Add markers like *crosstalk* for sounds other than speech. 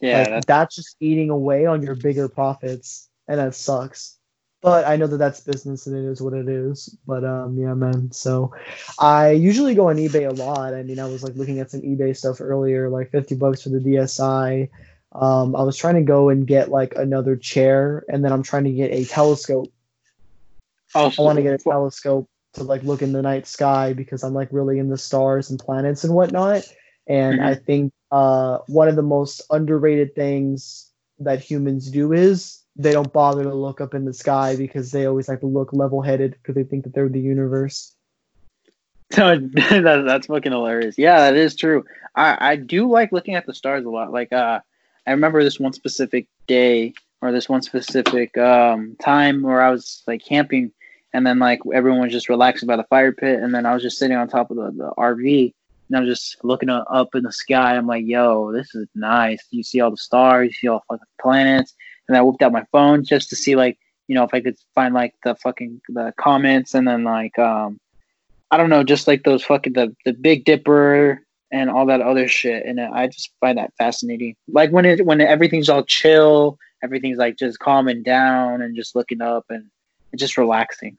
Yeah, like, that's, that's just eating away on your bigger profits, and that sucks. But I know that that's business and it is what it is. But um, yeah, man. So I usually go on eBay a lot. I mean, I was like looking at some eBay stuff earlier, like fifty bucks for the DSI. Um, I was trying to go and get like another chair, and then I'm trying to get a telescope. oh, I want to get a telescope to like look in the night sky because I'm like really in the stars and planets and whatnot. And Mhm. I think uh, one of the most underrated things that humans do is they don't bother to look up in the sky because they always like to look level headed because they think that they're the universe. *laughs* that, that's fucking hilarious. Yeah, that is true. I, I do like looking at the stars a lot. Like uh I remember this one specific day or this one specific um time where I was like camping and then like everyone was just relaxing by the fire pit and then I was just sitting on top of the, the RV and I'm just looking up in the sky. I'm like, yo, this is nice. You see all the stars, you see all the planets. And I whipped out my phone just to see like, you know, if I could find like the fucking the comments and then like um I don't know, just like those fucking the the Big Dipper and all that other shit. And I just find that fascinating. Like when it when everything's all chill, everything's like just calming down and just looking up and it's just relaxing.